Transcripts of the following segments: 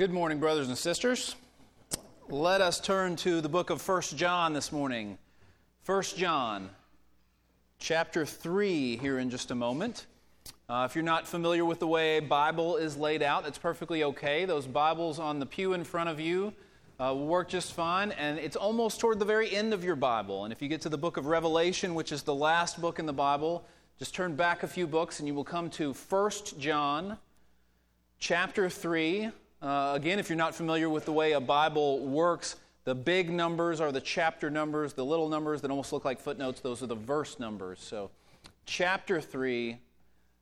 Good morning, brothers and sisters. Let us turn to the book of 1 John this morning. 1 John, chapter 3, here in just a moment. Uh, if you're not familiar with the way Bible is laid out, that's perfectly okay. Those Bibles on the pew in front of you uh, will work just fine, and it's almost toward the very end of your Bible. And if you get to the book of Revelation, which is the last book in the Bible, just turn back a few books and you will come to 1 John, chapter 3. Uh, again, if you're not familiar with the way a Bible works, the big numbers are the chapter numbers, the little numbers that almost look like footnotes, those are the verse numbers. So, chapter 3,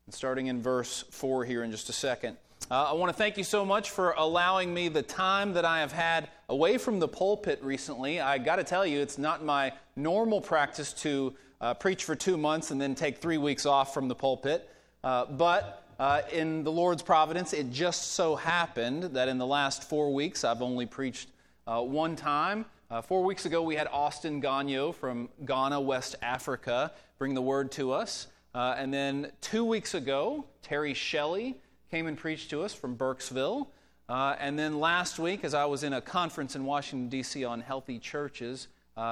and starting in verse 4 here in just a second. Uh, I want to thank you so much for allowing me the time that I have had away from the pulpit recently. I got to tell you, it's not my normal practice to uh, preach for two months and then take three weeks off from the pulpit. Uh, but uh, in the Lord's providence, it just so happened that in the last four weeks, I've only preached uh, one time. Uh, four weeks ago, we had Austin Ganyo from Ghana, West Africa, bring the word to us. Uh, and then two weeks ago, Terry Shelley came and preached to us from Burkesville. Uh, and then last week, as I was in a conference in Washington, D.C. on healthy churches,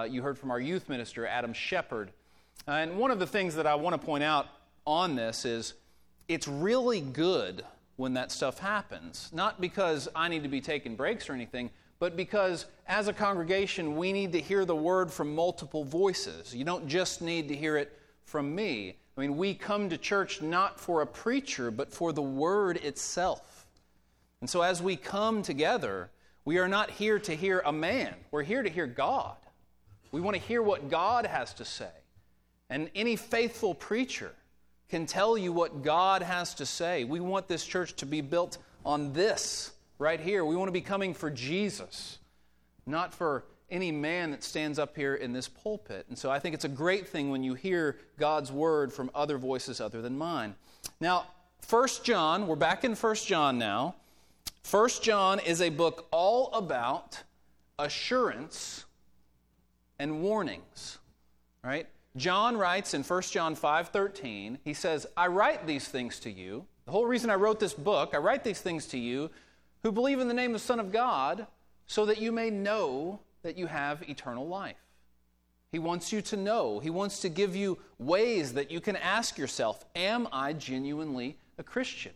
you heard from our youth minister, Adam Shepard. and one of the things that I want to point out on this is it's really good when that stuff happens. Not because I need to be taking breaks or anything, but because as a congregation, we need to hear the word from multiple voices. You don't just need to hear it from me. I mean, we come to church not for a preacher, but for the word itself. And so as we come together, we are not here to hear a man, we're here to hear God. We want to hear what God has to say. And any faithful preacher can tell you what God has to say. We want this church to be built on this right here. We want to be coming for Jesus, not for any man that stands up here in this pulpit. And so I think it's a great thing when you hear God's word from other voices other than mine. Now, First John, we're back in First John now. First John is a book all about assurance and warnings, right? John writes in 1 John 5:13, he says, "I write these things to you. The whole reason I wrote this book, I write these things to you who believe in the name of the Son of God, so that you may know that you have eternal life." He wants you to know. He wants to give you ways that you can ask yourself, am I genuinely a Christian?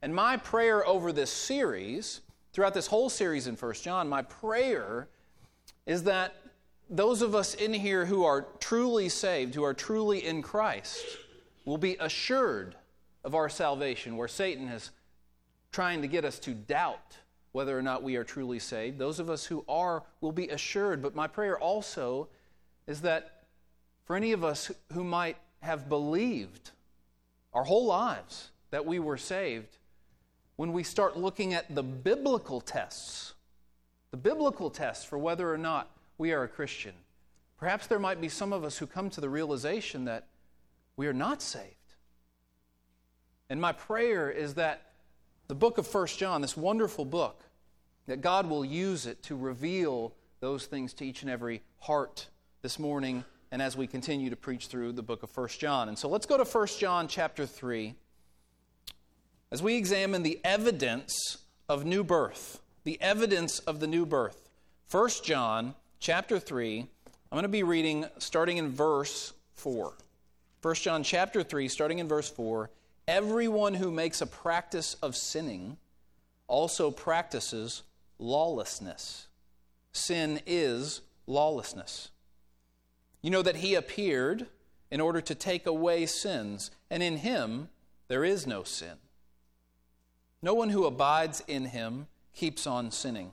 And my prayer over this series, throughout this whole series in 1 John, my prayer is that those of us in here who are truly saved, who are truly in Christ, will be assured of our salvation, where Satan is trying to get us to doubt whether or not we are truly saved. Those of us who are will be assured. But my prayer also is that for any of us who might have believed our whole lives that we were saved, when we start looking at the biblical tests, the biblical tests for whether or not we are a Christian. Perhaps there might be some of us who come to the realization that we are not saved. And my prayer is that the book of First John, this wonderful book, that God will use it to reveal those things to each and every heart this morning and as we continue to preach through the book of First John. And so let's go to First John chapter 3 as we examine the evidence of new birth, the evidence of the new birth. First John chapter 3. I'm going to be reading starting in verse 4. 1 John chapter 3, starting in verse 4. Everyone who makes a practice of sinning also practices lawlessness. Sin is lawlessness. You know that he appeared in order to take away sins, and in him there is no sin. No one who abides in him keeps on sinning.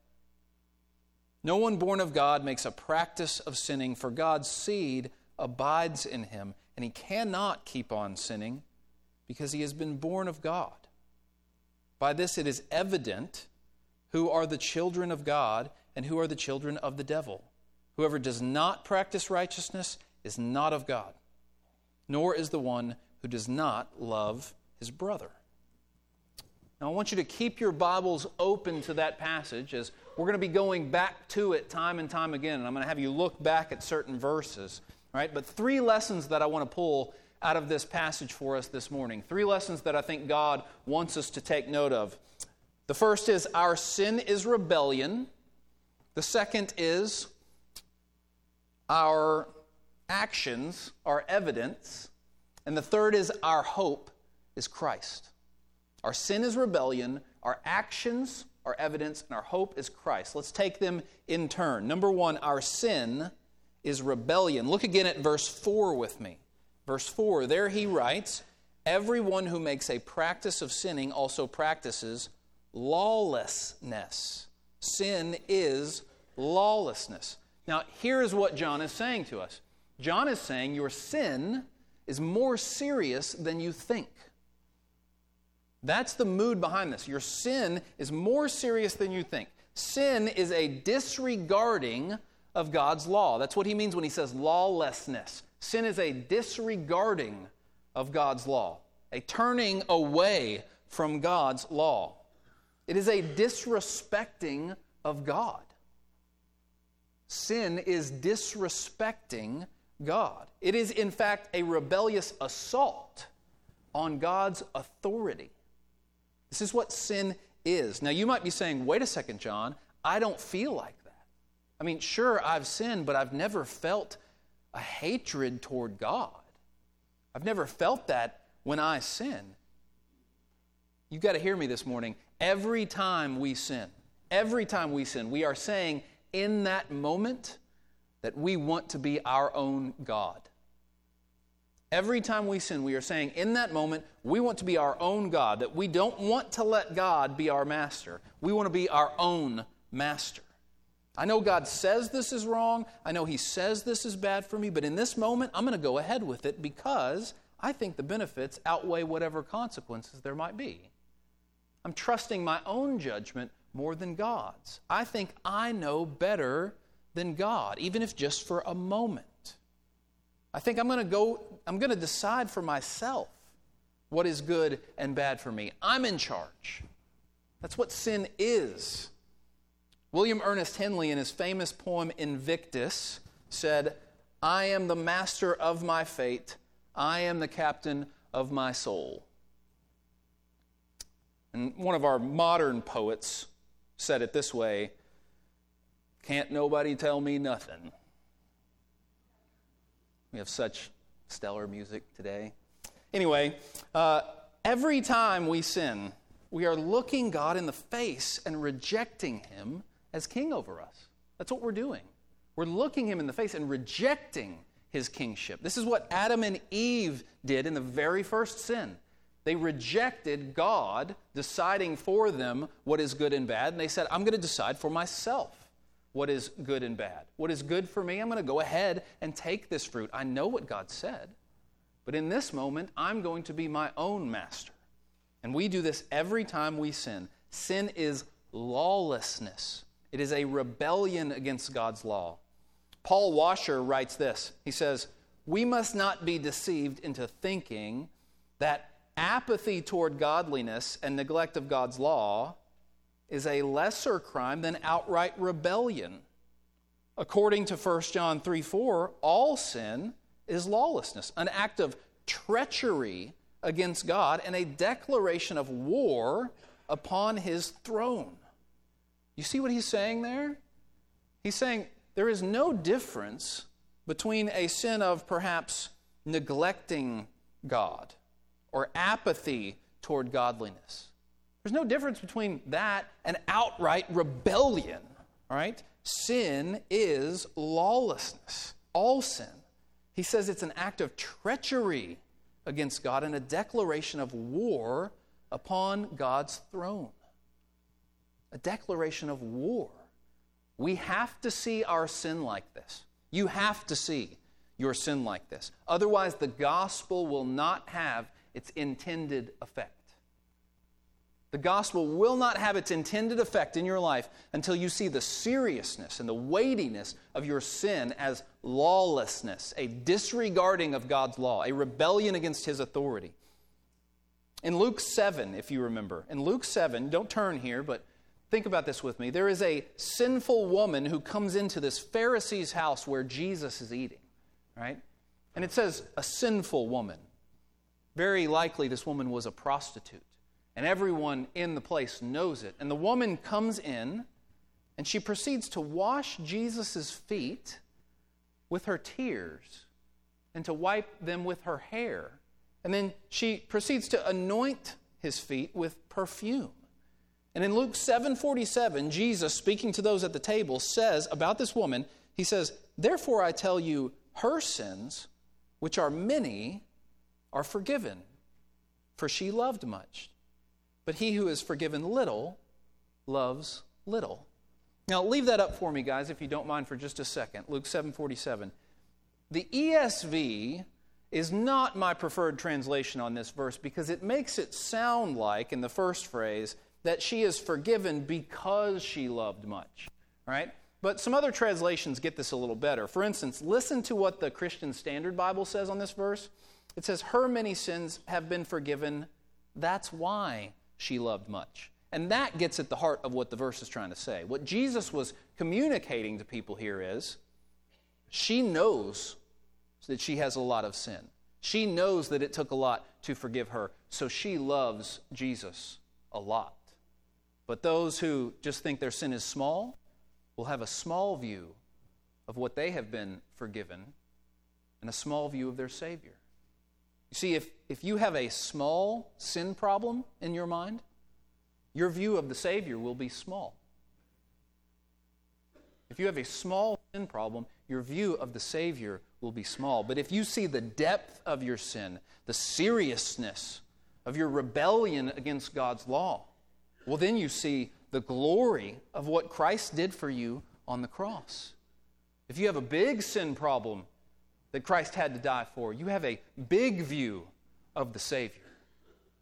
No one born of God makes a practice of sinning, for God's seed abides in him, and he cannot keep on sinning because he has been born of God. By this it is evident who are the children of God and who are the children of the devil. Whoever does not practice righteousness is not of God, nor is the one who does not love his brother. Now, I want you to keep your Bibles open to that passage as we're going to be going back to it time and time again. And I'm going to have you look back at certain verses. Right? But three lessons that I want to pull out of this passage for us this morning. Three lessons that I think God wants us to take note of. The first is our sin is rebellion. The second is our actions are evidence. And the third is our hope is Christ. Our sin is rebellion, our actions are evidence, and our hope is Christ. Let's take them in turn. Number one, our sin is rebellion. Look again at verse 4 with me. Verse 4, there he writes, Everyone who makes a practice of sinning also practices lawlessness. Sin is lawlessness. Now, here is what John is saying to us John is saying your sin is more serious than you think. That's the mood behind this. Your sin is more serious than you think. Sin is a disregarding of God's law. That's what he means when he says lawlessness. Sin is a disregarding of God's law, a turning away from God's law. It is a disrespecting of God. Sin is disrespecting God. It is, in fact, a rebellious assault on God's authority. This is what sin is. Now, you might be saying, wait a second, John, I don't feel like that. I mean, sure, I've sinned, but I've never felt a hatred toward God. I've never felt that when I sin. You've got to hear me this morning. Every time we sin, every time we sin, we are saying in that moment that we want to be our own God. Every time we sin, we are saying in that moment, we want to be our own God, that we don't want to let God be our master. We want to be our own master. I know God says this is wrong. I know He says this is bad for me, but in this moment, I'm going to go ahead with it because I think the benefits outweigh whatever consequences there might be. I'm trusting my own judgment more than God's. I think I know better than God, even if just for a moment. I think I'm going to go, I'm going to decide for myself what is good and bad for me. I'm in charge. That's what sin is. William Ernest Henley, in his famous poem Invictus, said, I am the master of my fate, I am the captain of my soul. And one of our modern poets said it this way Can't nobody tell me nothing. We have such stellar music today. Anyway, uh, every time we sin, we are looking God in the face and rejecting Him as king over us. That's what we're doing. We're looking Him in the face and rejecting His kingship. This is what Adam and Eve did in the very first sin. They rejected God deciding for them what is good and bad, and they said, I'm going to decide for myself what is good and bad. What is good for me, I'm going to go ahead and take this fruit. I know what God said, but in this moment, I'm going to be my own master. And we do this every time we sin. Sin is lawlessness, it is a rebellion against God's law. Paul Washer writes this He says, We must not be deceived into thinking that apathy toward godliness and neglect of God's law is a lesser crime than outright rebellion. According to 1 John 3 4, all sin is lawlessness, an act of treachery against God and a declaration of war upon his throne. You see what he's saying there? He's saying there is no difference between a sin of perhaps neglecting God or apathy toward godliness. There's no difference between that and outright rebellion, all right? Sin is lawlessness, all sin. He says it's an act of treachery against God and a declaration of war upon God's throne. A declaration of war. We have to see our sin like this. You have to see your sin like this. Otherwise, the gospel will not have its intended effect. The gospel will not have its intended effect in your life until you see the seriousness and the weightiness of your sin as lawlessness, a disregarding of God's law, a rebellion against his authority. In Luke 7, if you remember, in Luke 7, don't turn here, but think about this with me. There is a sinful woman who comes into this Pharisee's house where Jesus is eating, right? And it says, a sinful woman. Very likely, this woman was a prostitute and everyone in the place knows it. And the woman comes in and she proceeds to wash Jesus' feet with her tears and to wipe them with her hair. And then she proceeds to anoint his feet with perfume. And in Luke 7:47, Jesus speaking to those at the table says about this woman, he says, "Therefore I tell you, her sins, which are many, are forgiven, for she loved much." But he who is forgiven little loves little. Now, leave that up for me, guys, if you don't mind for just a second. Luke 7:47. The ESV is not my preferred translation on this verse because it makes it sound like, in the first phrase, that she is forgiven because she loved much. Right? But some other translations get this a little better. For instance, listen to what the Christian Standard Bible says on this verse. It says, Her many sins have been forgiven. That's why she loved much. And that gets at the heart of what the verse is trying to say. What Jesus was communicating to people here is she knows that she has a lot of sin. She knows that it took a lot to forgive her, so she loves Jesus a lot. But those who just think their sin is small will have a small view of what they have been forgiven and a small view of their Savior. You see, if, if you have a small sin problem in your mind, your view of the Savior will be small. If you have a small sin problem, your view of the Savior will be small. But if you see the depth of your sin, the seriousness of your rebellion against God's law, well, then you see the glory of what Christ did for you on the cross. If you have a big sin problem, that Christ had to die for. You have a big view of the Savior.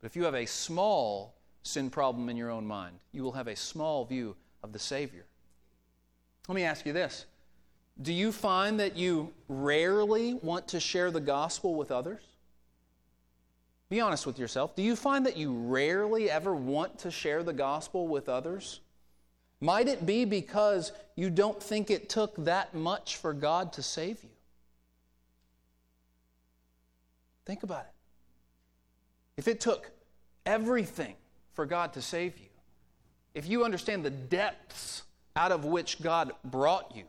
But if you have a small sin problem in your own mind, you will have a small view of the Savior. Let me ask you this Do you find that you rarely want to share the gospel with others? Be honest with yourself. Do you find that you rarely ever want to share the gospel with others? Might it be because you don't think it took that much for God to save you? Think about it. If it took everything for God to save you, if you understand the depths out of which God brought you,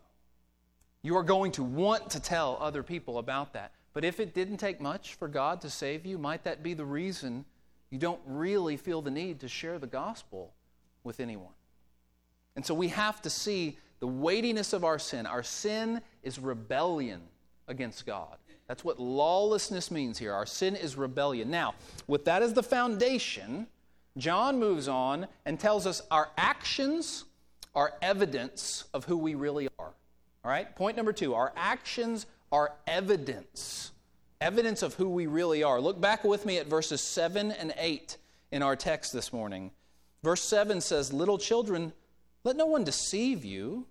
you are going to want to tell other people about that. But if it didn't take much for God to save you, might that be the reason you don't really feel the need to share the gospel with anyone? And so we have to see the weightiness of our sin. Our sin is rebellion against God. That's what lawlessness means here. Our sin is rebellion. Now, with that as the foundation, John moves on and tells us our actions are evidence of who we really are. All right? Point number two our actions are evidence. Evidence of who we really are. Look back with me at verses 7 and 8 in our text this morning. Verse 7 says, Little children, let no one deceive you.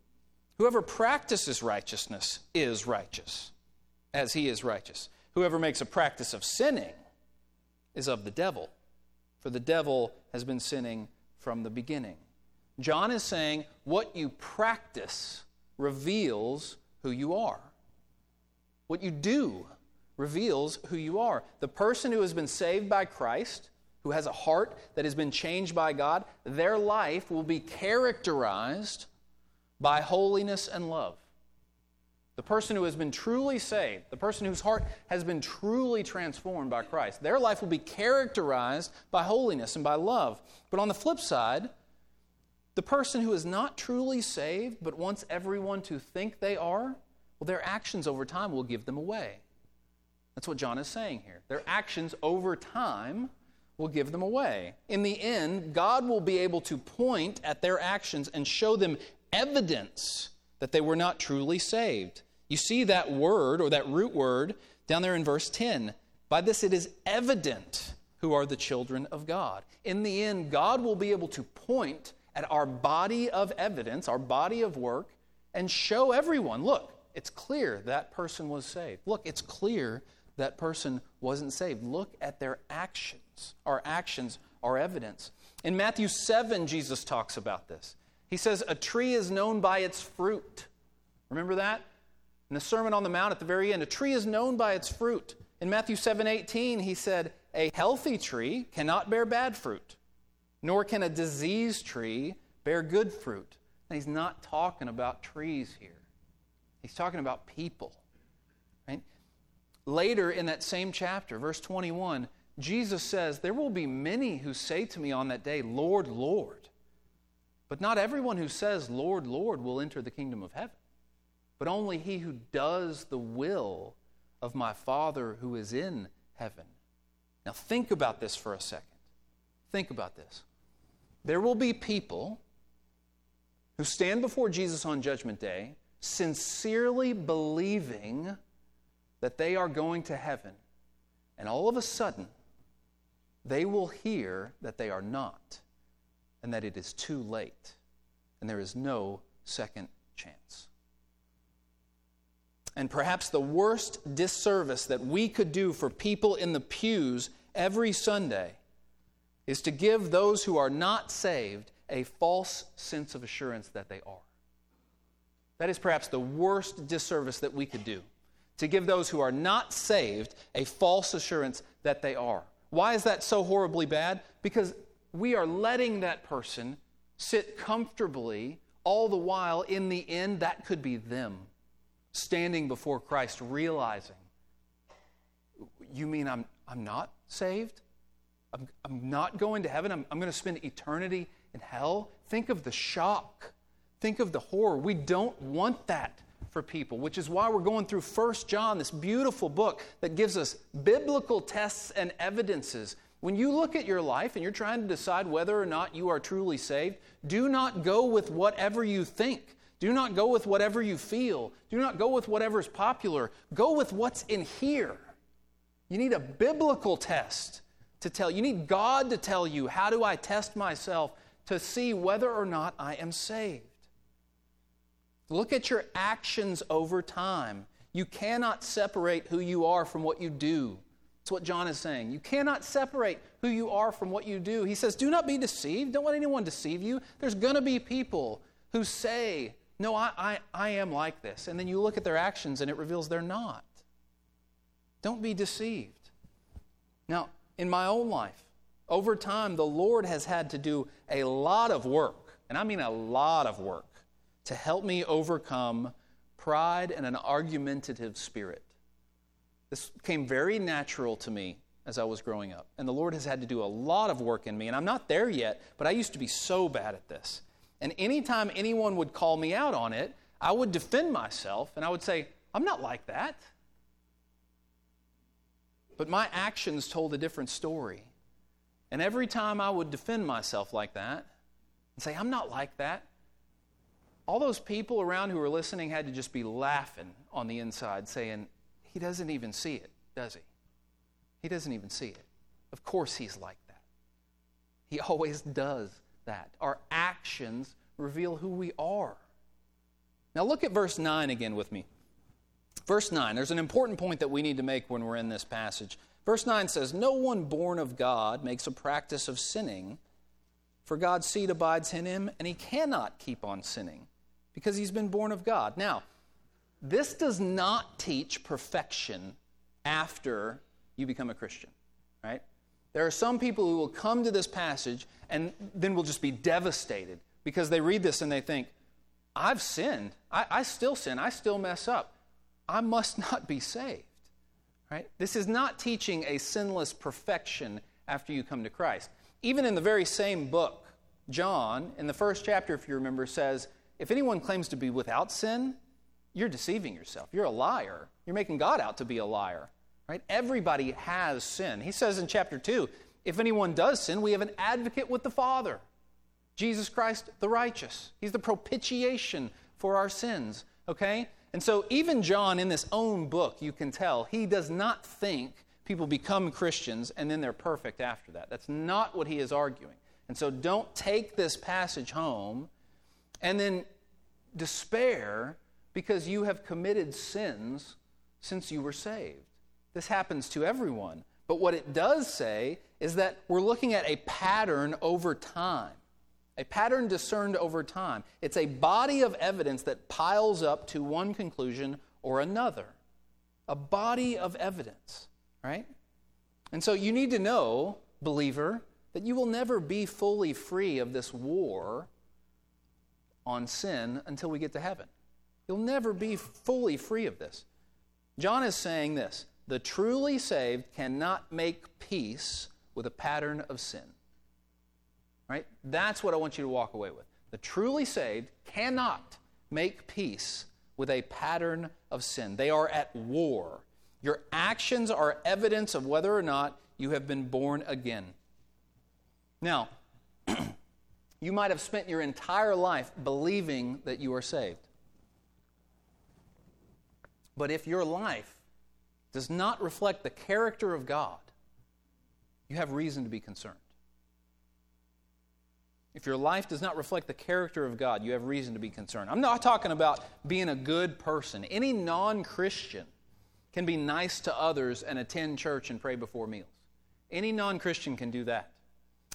Whoever practices righteousness is righteous as he is righteous. Whoever makes a practice of sinning is of the devil, for the devil has been sinning from the beginning. John is saying what you practice reveals who you are. What you do reveals who you are. The person who has been saved by Christ, who has a heart that has been changed by God, their life will be characterized by holiness and love. The person who has been truly saved, the person whose heart has been truly transformed by Christ, their life will be characterized by holiness and by love. But on the flip side, the person who is not truly saved but wants everyone to think they are, well, their actions over time will give them away. That's what John is saying here. Their actions over time will give them away. In the end, God will be able to point at their actions and show them evidence that they were not truly saved. You see that word or that root word down there in verse 10. By this it is evident who are the children of God. In the end, God will be able to point at our body of evidence, our body of work, and show everyone look, it's clear that person was saved. Look, it's clear that person wasn't saved. Look at their actions. Our actions are evidence. In Matthew 7, Jesus talks about this. He says, A tree is known by its fruit. Remember that? In the Sermon on the Mount at the very end, a tree is known by its fruit. In Matthew 7 18, he said, A healthy tree cannot bear bad fruit, nor can a diseased tree bear good fruit. And he's not talking about trees here, he's talking about people. Right? Later in that same chapter, verse 21, Jesus says, There will be many who say to me on that day, Lord, Lord. But not everyone who says, Lord, Lord, will enter the kingdom of heaven, but only he who does the will of my Father who is in heaven. Now, think about this for a second. Think about this. There will be people who stand before Jesus on Judgment Day sincerely believing that they are going to heaven, and all of a sudden, they will hear that they are not, and that it is too late, and there is no second chance. And perhaps the worst disservice that we could do for people in the pews every Sunday is to give those who are not saved a false sense of assurance that they are. That is perhaps the worst disservice that we could do to give those who are not saved a false assurance that they are. Why is that so horribly bad? Because we are letting that person sit comfortably all the while in the end that could be them standing before Christ realizing you mean I'm, I'm not saved? I'm, I'm not going to heaven? I'm, I'm going to spend eternity in hell? Think of the shock. Think of the horror. We don't want that for people, which is why we're going through First John, this beautiful book that gives us biblical tests and evidences. When you look at your life and you're trying to decide whether or not you are truly saved, do not go with whatever you think. Do not go with whatever you feel. Do not go with whatever is popular. Go with what's in here. You need a biblical test to tell. You need God to tell you, how do I test myself to see whether or not I am saved? Look at your actions over time. You cannot separate who you are from what you do. That's what John is saying. You cannot separate who you are from what you do. He says, Do not be deceived. Don't let anyone deceive you. There's going to be people who say, No, I, I, I am like this. And then you look at their actions and it reveals they're not. Don't be deceived. Now, in my own life, over time, the Lord has had to do a lot of work, and I mean a lot of work, to help me overcome pride and an argumentative spirit. This came very natural to me as I was growing up. And the Lord has had to do a lot of work in me. And I'm not there yet, but I used to be so bad at this. And anytime anyone would call me out on it, I would defend myself and I would say, I'm not like that. But my actions told a different story. And every time I would defend myself like that and say, I'm not like that, all those people around who were listening had to just be laughing on the inside, saying, He doesn't even see it, does he? He doesn't even see it. Of course, he's like that. He always does that. Our actions reveal who we are. Now, look at verse 9 again with me. Verse 9, there's an important point that we need to make when we're in this passage. Verse 9 says, No one born of God makes a practice of sinning, for God's seed abides in him, and he cannot keep on sinning because he's been born of God. Now, this does not teach perfection after you become a Christian, right? There are some people who will come to this passage and then will just be devastated because they read this and they think, I've sinned. I, I still sin. I still mess up. I must not be saved. Right? This is not teaching a sinless perfection after you come to Christ. Even in the very same book, John, in the first chapter, if you remember, says, If anyone claims to be without sin, you're deceiving yourself. You're a liar. You're making God out to be a liar. Right? Everybody has sin. He says in chapter 2, if anyone does sin, we have an advocate with the Father, Jesus Christ the righteous. He's the propitiation for our sins. Okay? And so, even John, in this own book, you can tell, he does not think people become Christians and then they're perfect after that. That's not what he is arguing. And so don't take this passage home and then despair because you have committed sins since you were saved. This happens to everyone. But what it does say is that we're looking at a pattern over time. A pattern discerned over time. It's a body of evidence that piles up to one conclusion or another. A body of evidence, right? And so you need to know, believer, that you will never be fully free of this war on sin until we get to heaven. You'll never be fully free of this. John is saying this the truly saved cannot make peace with a pattern of sin. Right? That's what I want you to walk away with. The truly saved cannot make peace with a pattern of sin. They are at war. Your actions are evidence of whether or not you have been born again. Now, you might have spent your entire life believing that you are saved. But if your life does not reflect the character of God, you have reason to be concerned. If your life does not reflect the character of God, you have reason to be concerned. I'm not talking about being a good person. Any non Christian can be nice to others and attend church and pray before meals. Any non Christian can do that.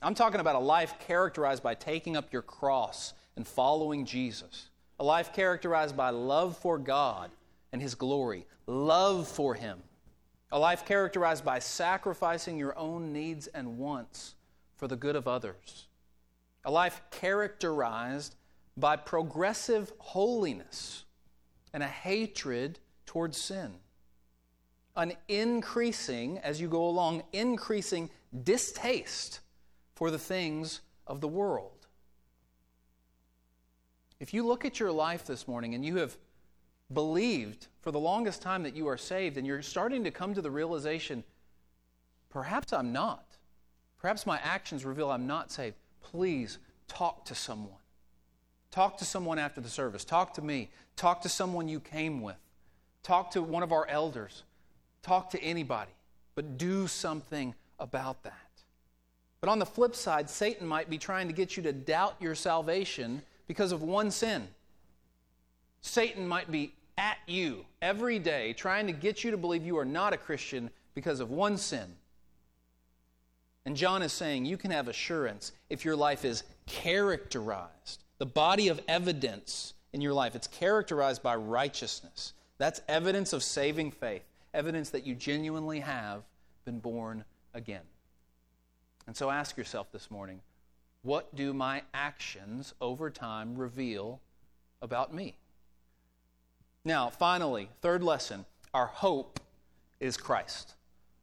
I'm talking about a life characterized by taking up your cross and following Jesus. A life characterized by love for God and His glory, love for Him. A life characterized by sacrificing your own needs and wants for the good of others. A life characterized by progressive holiness and a hatred towards sin. An increasing, as you go along, increasing distaste for the things of the world. If you look at your life this morning and you have believed for the longest time that you are saved, and you're starting to come to the realization perhaps I'm not. Perhaps my actions reveal I'm not saved. Please talk to someone. Talk to someone after the service. Talk to me. Talk to someone you came with. Talk to one of our elders. Talk to anybody. But do something about that. But on the flip side, Satan might be trying to get you to doubt your salvation because of one sin. Satan might be at you every day trying to get you to believe you are not a Christian because of one sin. And John is saying you can have assurance if your life is characterized, the body of evidence in your life, it's characterized by righteousness. That's evidence of saving faith, evidence that you genuinely have been born again. And so ask yourself this morning what do my actions over time reveal about me? Now, finally, third lesson our hope is Christ.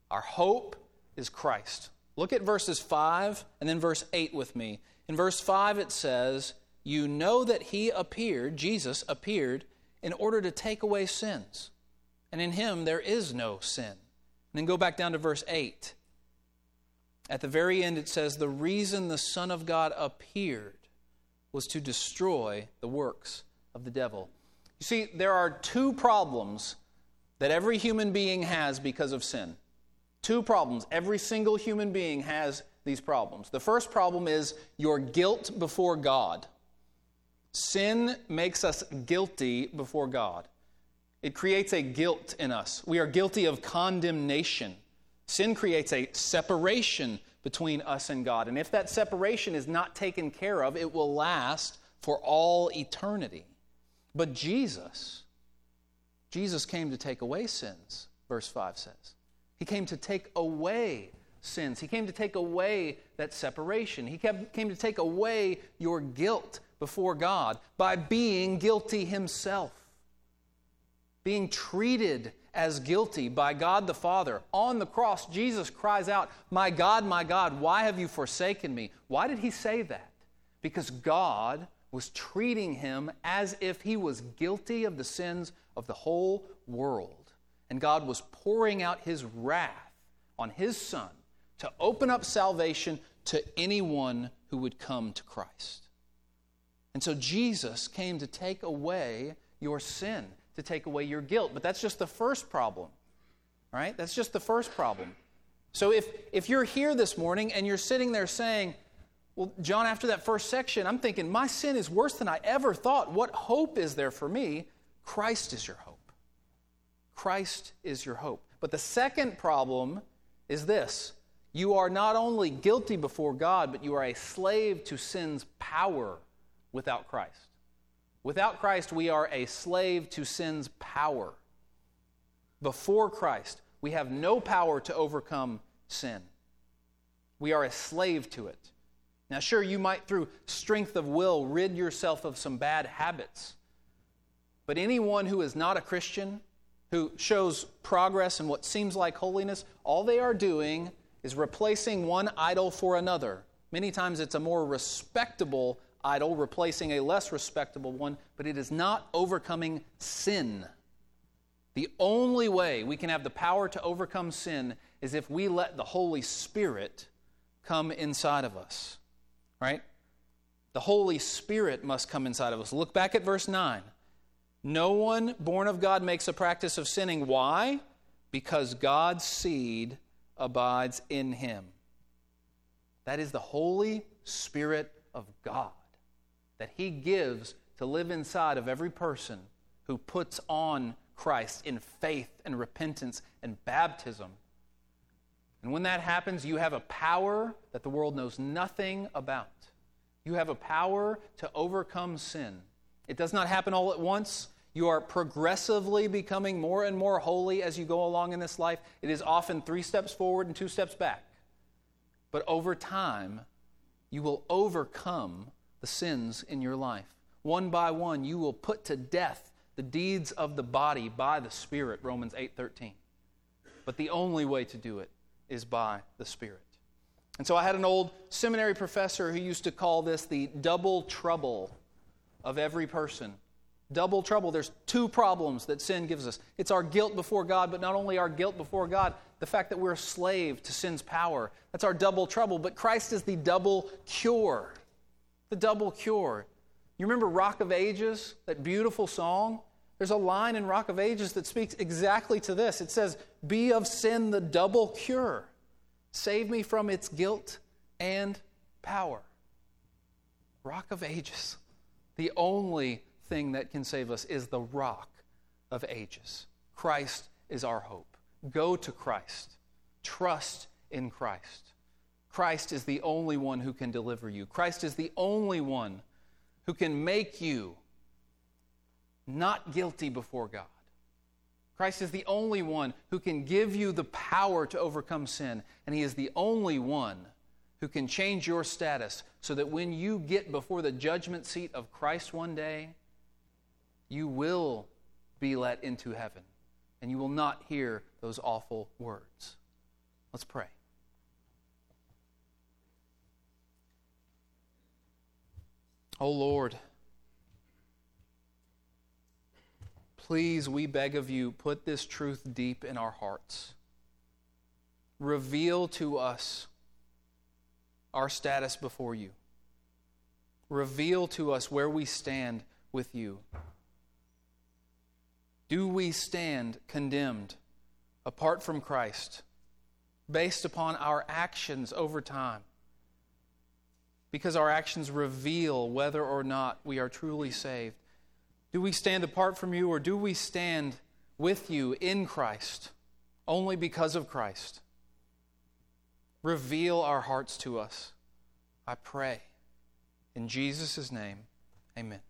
Our hope is Christ. Look at verses 5 and then verse 8 with me. In verse 5, it says, You know that he appeared, Jesus appeared, in order to take away sins. And in him there is no sin. And then go back down to verse 8. At the very end, it says, The reason the Son of God appeared was to destroy the works of the devil. You see, there are two problems that every human being has because of sin. Two problems. Every single human being has these problems. The first problem is your guilt before God. Sin makes us guilty before God. It creates a guilt in us. We are guilty of condemnation. Sin creates a separation between us and God. And if that separation is not taken care of, it will last for all eternity. But Jesus, Jesus came to take away sins, verse 5 says. He came to take away sins. He came to take away that separation. He came to take away your guilt before God by being guilty himself, being treated as guilty by God the Father. On the cross, Jesus cries out, My God, my God, why have you forsaken me? Why did he say that? Because God was treating him as if he was guilty of the sins of the whole world. And God was pouring out his wrath on his Son to open up salvation to anyone who would come to Christ. And so Jesus came to take away your sin to take away your guilt. But that's just the first problem. right? That's just the first problem. So if, if you're here this morning and you're sitting there saying, well, John, after that first section, I'm thinking, my sin is worse than I ever thought. What hope is there for me? Christ is your hope. Christ is your hope. But the second problem is this you are not only guilty before God, but you are a slave to sin's power without Christ. Without Christ, we are a slave to sin's power. Before Christ, we have no power to overcome sin. We are a slave to it. Now, sure, you might, through strength of will, rid yourself of some bad habits. But anyone who is not a Christian, who shows progress in what seems like holiness, all they are doing is replacing one idol for another. Many times it's a more respectable idol replacing a less respectable one, but it is not overcoming sin. The only way we can have the power to overcome sin is if we let the Holy Spirit come inside of us. Right? The Holy Spirit must come inside of us. Look back at verse 9. No one born of God makes a practice of sinning. Why? Because God's seed abides in him. That is the Holy Spirit of God that He gives to live inside of every person who puts on Christ in faith and repentance and baptism. And when that happens, you have a power that the world knows nothing about. You have a power to overcome sin. It does not happen all at once. You are progressively becoming more and more holy as you go along in this life. It is often three steps forward and two steps back. But over time, you will overcome the sins in your life. One by one, you will put to death the deeds of the body by the Spirit, Romans 8:13. But the only way to do it is by the Spirit. And so I had an old seminary professor who used to call this the double trouble of every person. Double trouble. There's two problems that sin gives us. It's our guilt before God, but not only our guilt before God, the fact that we're a slave to sin's power. That's our double trouble. But Christ is the double cure the double cure. You remember Rock of Ages, that beautiful song? There's a line in Rock of Ages that speaks exactly to this. It says, Be of sin the double cure. Save me from its guilt and power. Rock of Ages. The only thing that can save us is the Rock of Ages. Christ is our hope. Go to Christ. Trust in Christ. Christ is the only one who can deliver you. Christ is the only one who can make you not guilty before God. Christ is the only one who can give you the power to overcome sin, and He is the only one who can change your status so that when you get before the judgment seat of Christ one day, you will be let into heaven and you will not hear those awful words. Let's pray. Oh Lord, please, we beg of you, put this truth deep in our hearts. Reveal to us our status before you. Reveal to us where we stand with you. Do we stand condemned apart from Christ based upon our actions over time? because our actions reveal whether or not we are truly saved. Do we stand apart from you or do we stand with you in Christ only because of Christ? Reveal our hearts to us, I pray. In Jesus' name, amen.